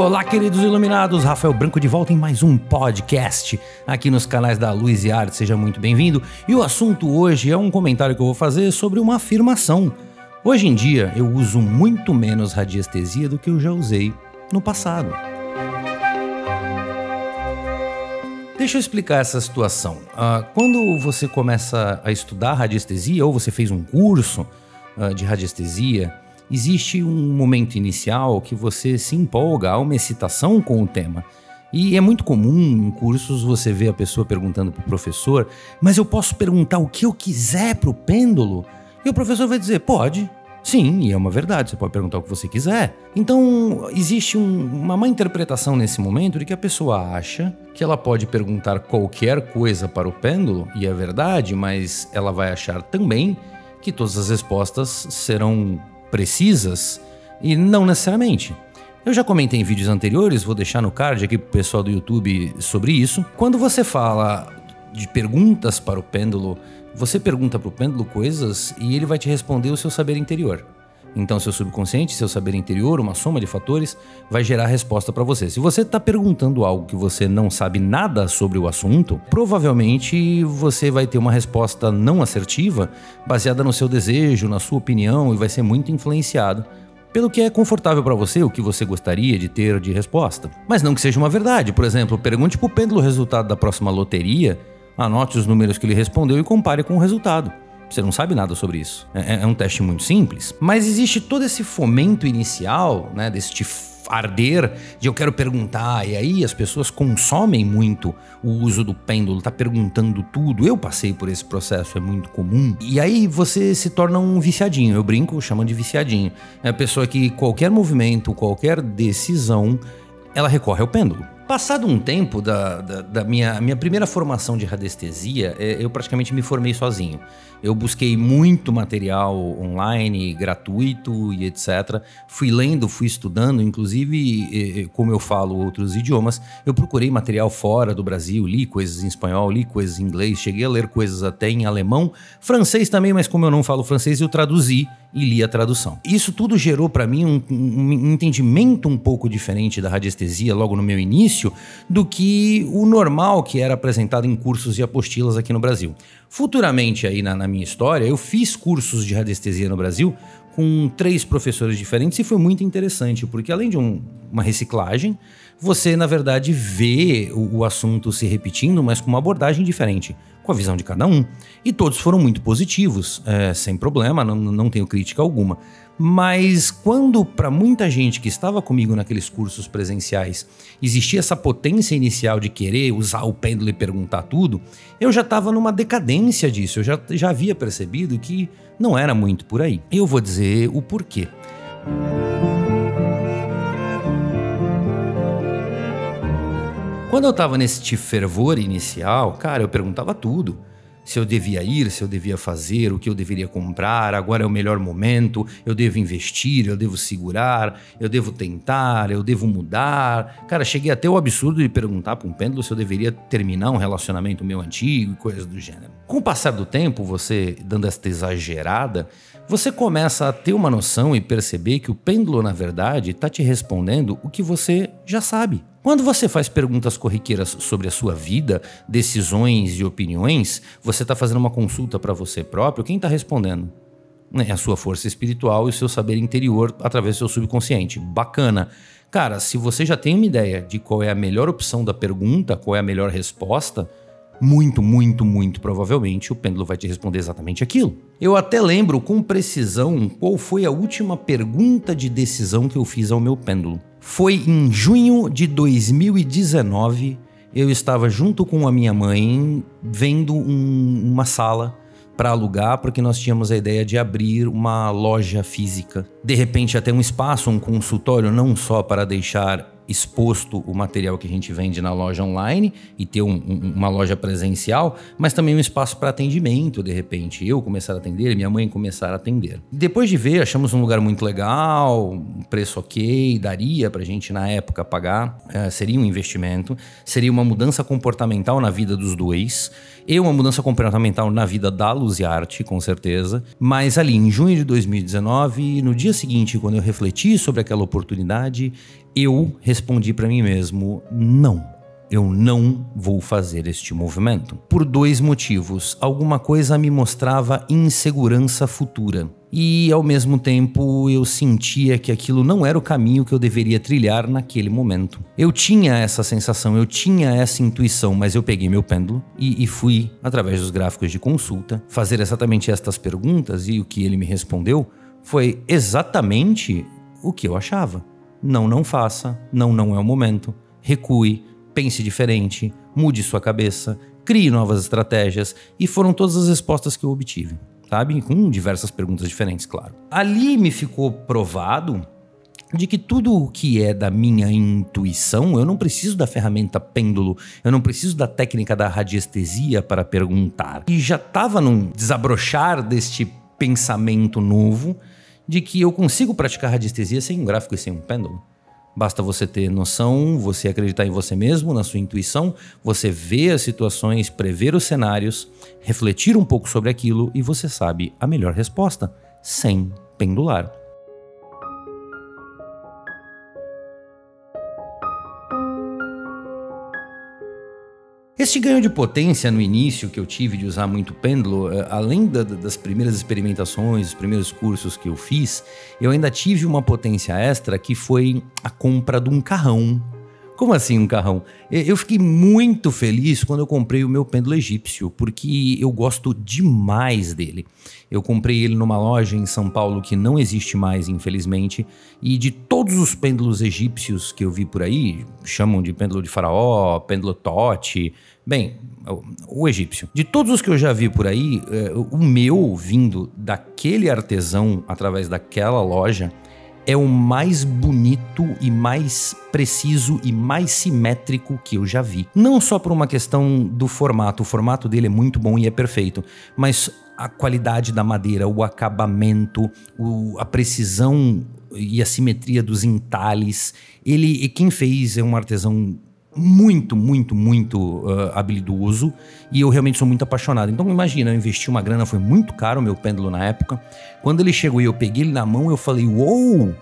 Olá, queridos iluminados, Rafael Branco de volta em mais um podcast aqui nos canais da Luz e Arte, seja muito bem-vindo. E o assunto hoje é um comentário que eu vou fazer sobre uma afirmação. Hoje em dia eu uso muito menos radiestesia do que eu já usei no passado. Deixa eu explicar essa situação. Uh, quando você começa a estudar radiestesia ou você fez um curso uh, de radiestesia, existe um momento inicial que você se empolga, há uma excitação com o tema. E é muito comum em cursos você ver a pessoa perguntando para o professor: Mas eu posso perguntar o que eu quiser para o pêndulo? E o professor vai dizer: Pode. Sim, e é uma verdade, você pode perguntar o que você quiser. Então, existe um, uma má interpretação nesse momento de que a pessoa acha que ela pode perguntar qualquer coisa para o pêndulo, e é verdade, mas ela vai achar também que todas as respostas serão precisas e não necessariamente. Eu já comentei em vídeos anteriores, vou deixar no card aqui pro pessoal do YouTube sobre isso. Quando você fala de perguntas para o pêndulo, você pergunta para o pêndulo coisas e ele vai te responder o seu saber interior. Então, seu subconsciente, seu saber interior, uma soma de fatores, vai gerar a resposta para você. Se você está perguntando algo que você não sabe nada sobre o assunto, provavelmente você vai ter uma resposta não assertiva, baseada no seu desejo, na sua opinião e vai ser muito influenciado pelo que é confortável para você, o que você gostaria de ter de resposta. Mas não que seja uma verdade. Por exemplo, pergunte para o pêndulo o resultado da próxima loteria, anote os números que ele respondeu e compare com o resultado. Você não sabe nada sobre isso. É, é, é um teste muito simples, mas existe todo esse fomento inicial, né, deste arder de eu quero perguntar, e aí as pessoas consomem muito o uso do pêndulo, tá perguntando tudo. Eu passei por esse processo, é muito comum. E aí você se torna um viciadinho. Eu brinco chamando de viciadinho. É a pessoa que qualquer movimento, qualquer decisão, ela recorre ao pêndulo. Passado um tempo da, da, da, minha, minha primeira formação de radiestesia, é, eu praticamente me formei sozinho. Eu busquei muito material online, gratuito e etc. Fui lendo, fui estudando, inclusive, como eu falo outros idiomas, eu procurei material fora do Brasil, li coisas em espanhol, li coisas em inglês, cheguei a ler coisas até em alemão, francês também, mas como eu não falo francês, eu traduzi e li a tradução. Isso tudo gerou para mim um, um, entendimento um pouco diferente da radiestesia logo no meu início do que o normal que era apresentado em cursos e apostilas aqui no Brasil. Futuramente aí na, na minha história, eu fiz cursos de radiestesia no Brasil com três professores diferentes e foi muito interessante, porque além de um, uma reciclagem, você na verdade vê o, o assunto se repetindo, mas com uma abordagem diferente com a visão de cada um. E todos foram muito positivos, é, sem problema, não, não tenho crítica alguma. Mas quando, para muita gente que estava comigo naqueles cursos presenciais, existia essa potência inicial de querer usar o pêndulo e perguntar tudo, eu já estava numa decadência disso, eu já, já havia percebido que não era muito por aí. Eu vou dizer o porquê. Quando eu tava nesse fervor inicial, cara, eu perguntava tudo. Se eu devia ir, se eu devia fazer, o que eu deveria comprar, agora é o melhor momento, eu devo investir, eu devo segurar, eu devo tentar, eu devo mudar. Cara, cheguei até o absurdo de perguntar para um pêndulo se eu deveria terminar um relacionamento meu antigo e coisas do gênero. Com o passar do tempo, você dando esta exagerada, você começa a ter uma noção e perceber que o pêndulo, na verdade, está te respondendo o que você já sabe. Quando você faz perguntas corriqueiras sobre a sua vida, decisões e opiniões, você está fazendo uma consulta para você próprio. Quem está respondendo? É a sua força espiritual e o seu saber interior através do seu subconsciente. Bacana. Cara, se você já tem uma ideia de qual é a melhor opção da pergunta, qual é a melhor resposta, muito, muito, muito provavelmente o pêndulo vai te responder exatamente aquilo. Eu até lembro com precisão qual foi a última pergunta de decisão que eu fiz ao meu pêndulo. Foi em junho de 2019. Eu estava junto com a minha mãe vendo um, uma sala para alugar, porque nós tínhamos a ideia de abrir uma loja física. De repente, até um espaço, um consultório, não só para deixar exposto o material que a gente vende na loja online e ter um, um, uma loja presencial, mas também um espaço para atendimento, de repente. Eu começar a atender, minha mãe começar a atender. Depois de ver, achamos um lugar muito legal, um preço ok, daria para a gente na época pagar, é, seria um investimento, seria uma mudança comportamental na vida dos dois e uma mudança comportamental na vida da Luz e Arte, com certeza. Mas ali em junho de 2019, no dia seguinte, quando eu refleti sobre aquela oportunidade, eu respondi para mim mesmo: não. Eu não vou fazer este movimento. Por dois motivos. Alguma coisa me mostrava insegurança futura. E ao mesmo tempo eu sentia que aquilo não era o caminho que eu deveria trilhar naquele momento. Eu tinha essa sensação, eu tinha essa intuição, mas eu peguei meu pêndulo e, e fui, através dos gráficos de consulta, fazer exatamente estas perguntas e o que ele me respondeu foi exatamente o que eu achava. Não, não faça. Não, não é o momento. Recue, pense diferente, mude sua cabeça, crie novas estratégias. E foram todas as respostas que eu obtive, sabe? Com diversas perguntas diferentes, claro. Ali me ficou provado de que tudo o que é da minha intuição, eu não preciso da ferramenta pêndulo, eu não preciso da técnica da radiestesia para perguntar. E já estava num desabrochar deste pensamento novo de que eu consigo praticar radiestesia sem um gráfico e sem um pêndulo. Basta você ter noção, você acreditar em você mesmo, na sua intuição, você ver as situações, prever os cenários, refletir um pouco sobre aquilo e você sabe a melhor resposta, sem pendular. Este ganho de potência no início que eu tive de usar muito pêndulo, eh, além da, das primeiras experimentações, os primeiros cursos que eu fiz, eu ainda tive uma potência extra que foi a compra de um carrão como assim um carrão? Eu fiquei muito feliz quando eu comprei o meu pêndulo egípcio, porque eu gosto demais dele. Eu comprei ele numa loja em São Paulo que não existe mais, infelizmente, e de todos os pêndulos egípcios que eu vi por aí, chamam de pêndulo de faraó, pêndulo tote, bem, o, o egípcio. De todos os que eu já vi por aí, é, o meu vindo daquele artesão através daquela loja é o mais bonito e mais preciso e mais simétrico que eu já vi. Não só por uma questão do formato, o formato dele é muito bom e é perfeito, mas a qualidade da madeira, o acabamento, o, a precisão e a simetria dos entalhes. Ele, quem fez é um artesão muito, muito, muito uh, habilidoso e eu realmente sou muito apaixonado. Então imagina, eu investi uma grana, foi muito caro o meu pêndulo na época. Quando ele chegou e eu peguei ele na mão, eu falei, uou! Wow,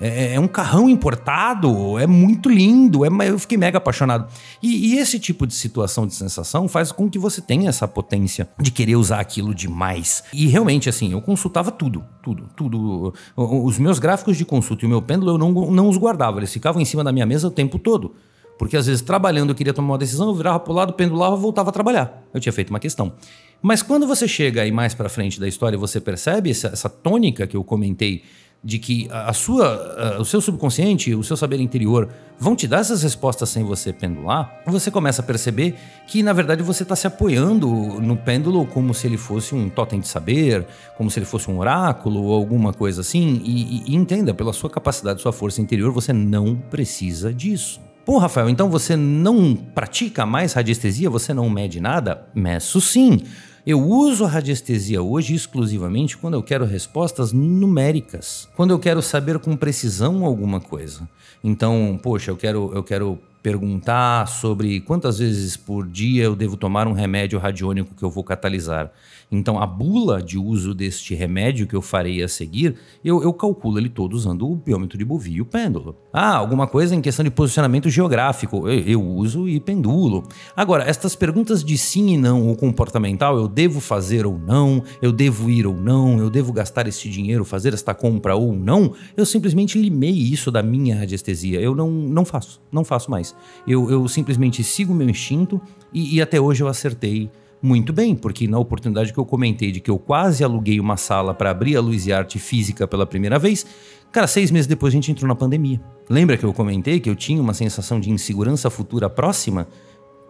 é, é, um carrão importado, é muito lindo, é, eu fiquei mega apaixonado. E, e, esse tipo de situação, de sensação, faz com que você tenha essa potência de querer usar aquilo demais. E realmente, assim, eu consultava tudo, tudo, tudo. Os meus gráficos de consulta e o meu pêndulo eu não, não os guardava, eles ficavam em cima da minha mesa o tempo todo. Porque às vezes trabalhando eu queria tomar uma decisão, eu virava pro lado, pendulava, voltava a trabalhar. Eu tinha feito uma questão. Mas quando você chega aí mais para frente da história, você percebe essa, essa tônica que eu comentei de que a sua, o seu subconsciente, o seu saber interior vão te dar essas respostas sem você pendular, você começa a perceber que na verdade você está se apoiando no pêndulo como se ele fosse um totem de saber, como se ele fosse um oráculo ou alguma coisa assim. E, e, e entenda, pela sua capacidade, sua força interior, você não precisa disso. Pô, Rafael, então você não pratica mais radiestesia? Você não mede nada? Meço sim. Eu uso a radiestesia hoje exclusivamente quando eu quero respostas numéricas, quando eu quero saber com precisão alguma coisa. Então, poxa, eu quero, eu quero perguntar sobre quantas vezes por dia eu devo tomar um remédio radiônico que eu vou catalisar. Então, a bula de uso deste remédio que eu farei a seguir, eu, eu calculo ele todo usando o biômetro de Bovie e o pêndulo. Ah, alguma coisa em questão de posicionamento geográfico, eu, eu uso e pendulo. Agora, estas perguntas de sim e não ou comportamental, eu devo fazer ou não, eu devo ir ou não, eu devo gastar esse dinheiro, fazer esta compra ou não, eu simplesmente limei isso da minha radiestesia. Eu não, não faço, não faço mais. Eu, eu simplesmente sigo meu instinto e, e até hoje eu acertei muito bem, porque na oportunidade que eu comentei de que eu quase aluguei uma sala para abrir a Luz e Arte física pela primeira vez, cara, seis meses depois a gente entrou na pandemia. Lembra que eu comentei que eu tinha uma sensação de insegurança futura próxima?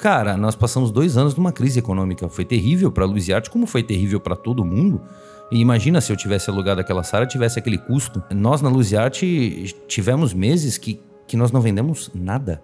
Cara, nós passamos dois anos numa crise econômica. Foi terrível para a Luz e Arte, como foi terrível para todo mundo. E imagina se eu tivesse alugado aquela sala, tivesse aquele custo. Nós na Luz e Arte tivemos meses que, que nós não vendemos nada.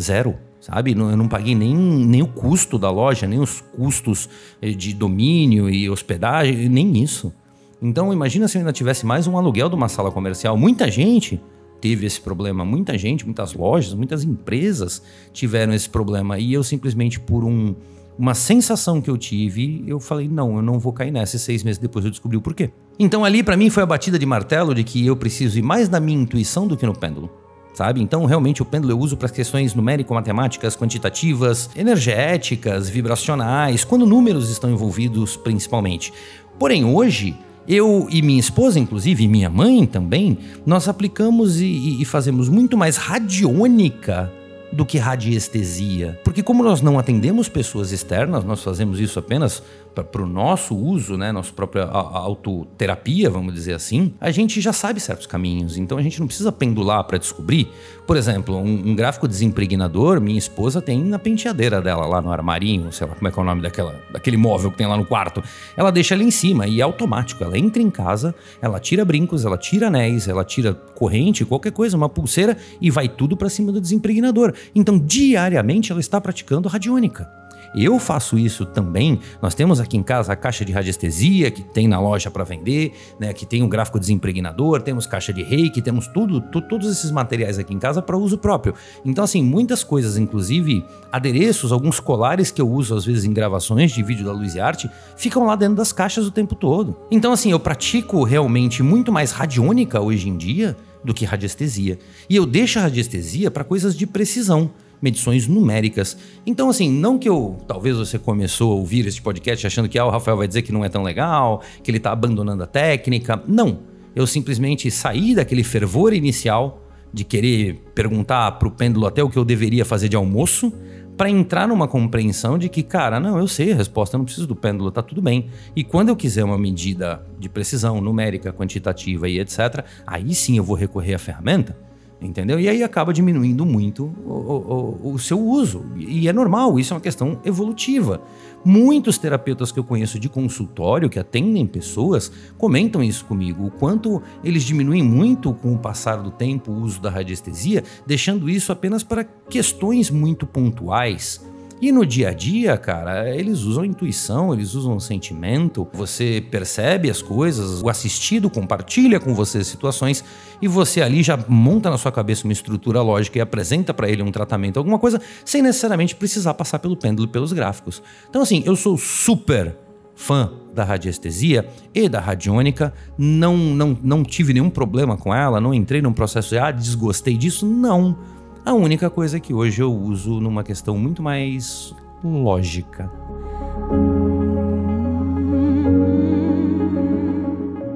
Zero sabe? Eu não paguei nem, nem o custo da loja, nem os custos eh, de domínio e hospedagem, nem isso. Então imagina se eu ainda tivesse mais um aluguel de uma sala comercial. Muita gente teve esse problema, muita gente, muitas lojas, muitas empresas tiveram esse problema e eu simplesmente por um, uma sensação que eu tive, eu falei não, eu não vou cair nessa. E seis meses depois eu descobri o porquê. Então ali para mim foi a batida de martelo de que eu preciso ir mais na minha intuição do que no pêndulo sabe? Então, realmente, o pêndulo eu uso para questões numérico-matemáticas, quantitativas, energéticas, vibracionais, quando números estão envolvidos principalmente. Porém, hoje, eu e minha esposa, inclusive, e minha mãe também, nós aplicamos e, e fazemos muito mais radiônica do que radiestesia. Porque como nós não atendemos pessoas externas, nós fazemos isso apenas para o nosso uso, né, nossa própria autoterapia, vamos dizer assim, a gente já sabe certos caminhos. Então a gente não precisa pendular para descobrir. Por exemplo, um, um, gráfico desimpregnador, minha esposa tem na penteadeira dela, lá no armarinho, sei lá como é que é o nome daquela, daquele móvel que tem lá no quarto. Ela deixa ali em cima e é automático. Ela entra em casa, ela tira brincos, ela tira anéis, ela tira corrente, qualquer coisa, uma pulseira e vai tudo para cima do desimpregnador. Então, diariamente ela está praticando radiônica. Eu faço isso também. Nós temos aqui em casa a caixa de radiestesia que tem na loja para vender, né? Que tem um gráfico desimpregnador, temos caixa de reiki, temos tudo, todos esses materiais aqui em casa para uso próprio. Então, assim, muitas coisas, inclusive adereços, alguns colares que eu uso às vezes em gravações de vídeo da Luz e Arte, ficam lá dentro das caixas o tempo todo. Então, assim, eu pratico realmente muito mais radiônica hoje em dia do que radiestesia. E eu deixo a radiestesia para coisas de precisão medições numéricas. Então, assim, não que eu. Talvez você começou a ouvir este podcast achando que ah, o Rafael vai dizer que não é tão legal, que ele está abandonando a técnica. Não. Eu simplesmente saí daquele fervor inicial de querer perguntar para o pêndulo até o que eu deveria fazer de almoço, para entrar numa compreensão de que, cara, não, eu sei a resposta, eu não preciso do pêndulo, tá tudo bem. E quando eu quiser uma medida de precisão numérica, quantitativa e etc., aí sim eu vou recorrer à ferramenta entendeu? E aí acaba diminuindo muito o, o, o, seu uso. E é normal, isso é uma questão evolutiva. Muitos terapeutas que eu conheço de consultório, que atendem pessoas, comentam isso comigo, o quanto eles diminuem muito com o passar do tempo o uso da radiestesia, deixando isso apenas para questões muito pontuais e no dia a dia, cara, eles usam intuição, eles usam sentimento, você percebe as coisas, o assistido compartilha com você situações e você ali já monta na sua cabeça uma estrutura lógica e apresenta para ele um tratamento, alguma coisa, sem necessariamente precisar passar pelo pêndulo pelos gráficos. Então, assim, eu sou super fã da radiestesia e da radiônica, não, não, não tive nenhum problema com ela, não entrei num processo de ah, desgostei disso, não. A única coisa que hoje eu uso numa questão muito mais lógica.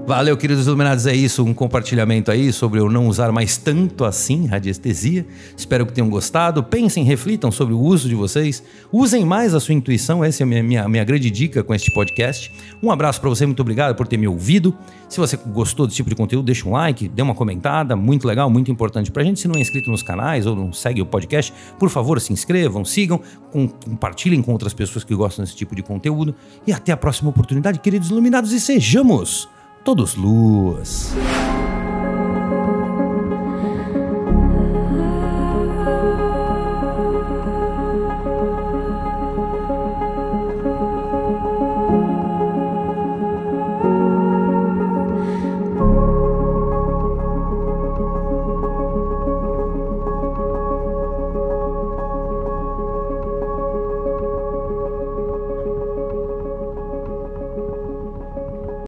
Valeu, queridos iluminados, é isso, um compartilhamento aí sobre eu não usar mais tanto assim radiestesia. Espero que tenham gostado. Pensem, reflitam sobre o uso de vocês. Usem mais a sua intuição, essa é a minha, minha, minha grande dica com este podcast. Um abraço para você, muito obrigado por ter me ouvido. Se você gostou desse tipo de conteúdo, deixa um like, dê uma comentada, muito legal, muito importante pra gente. Se não é inscrito nos canais ou não segue o podcast, por favor, se inscrevam, sigam, compartilhem com outras pessoas que gostam desse tipo de conteúdo. E até a próxima oportunidade, queridos iluminados, e sejamos todos luz.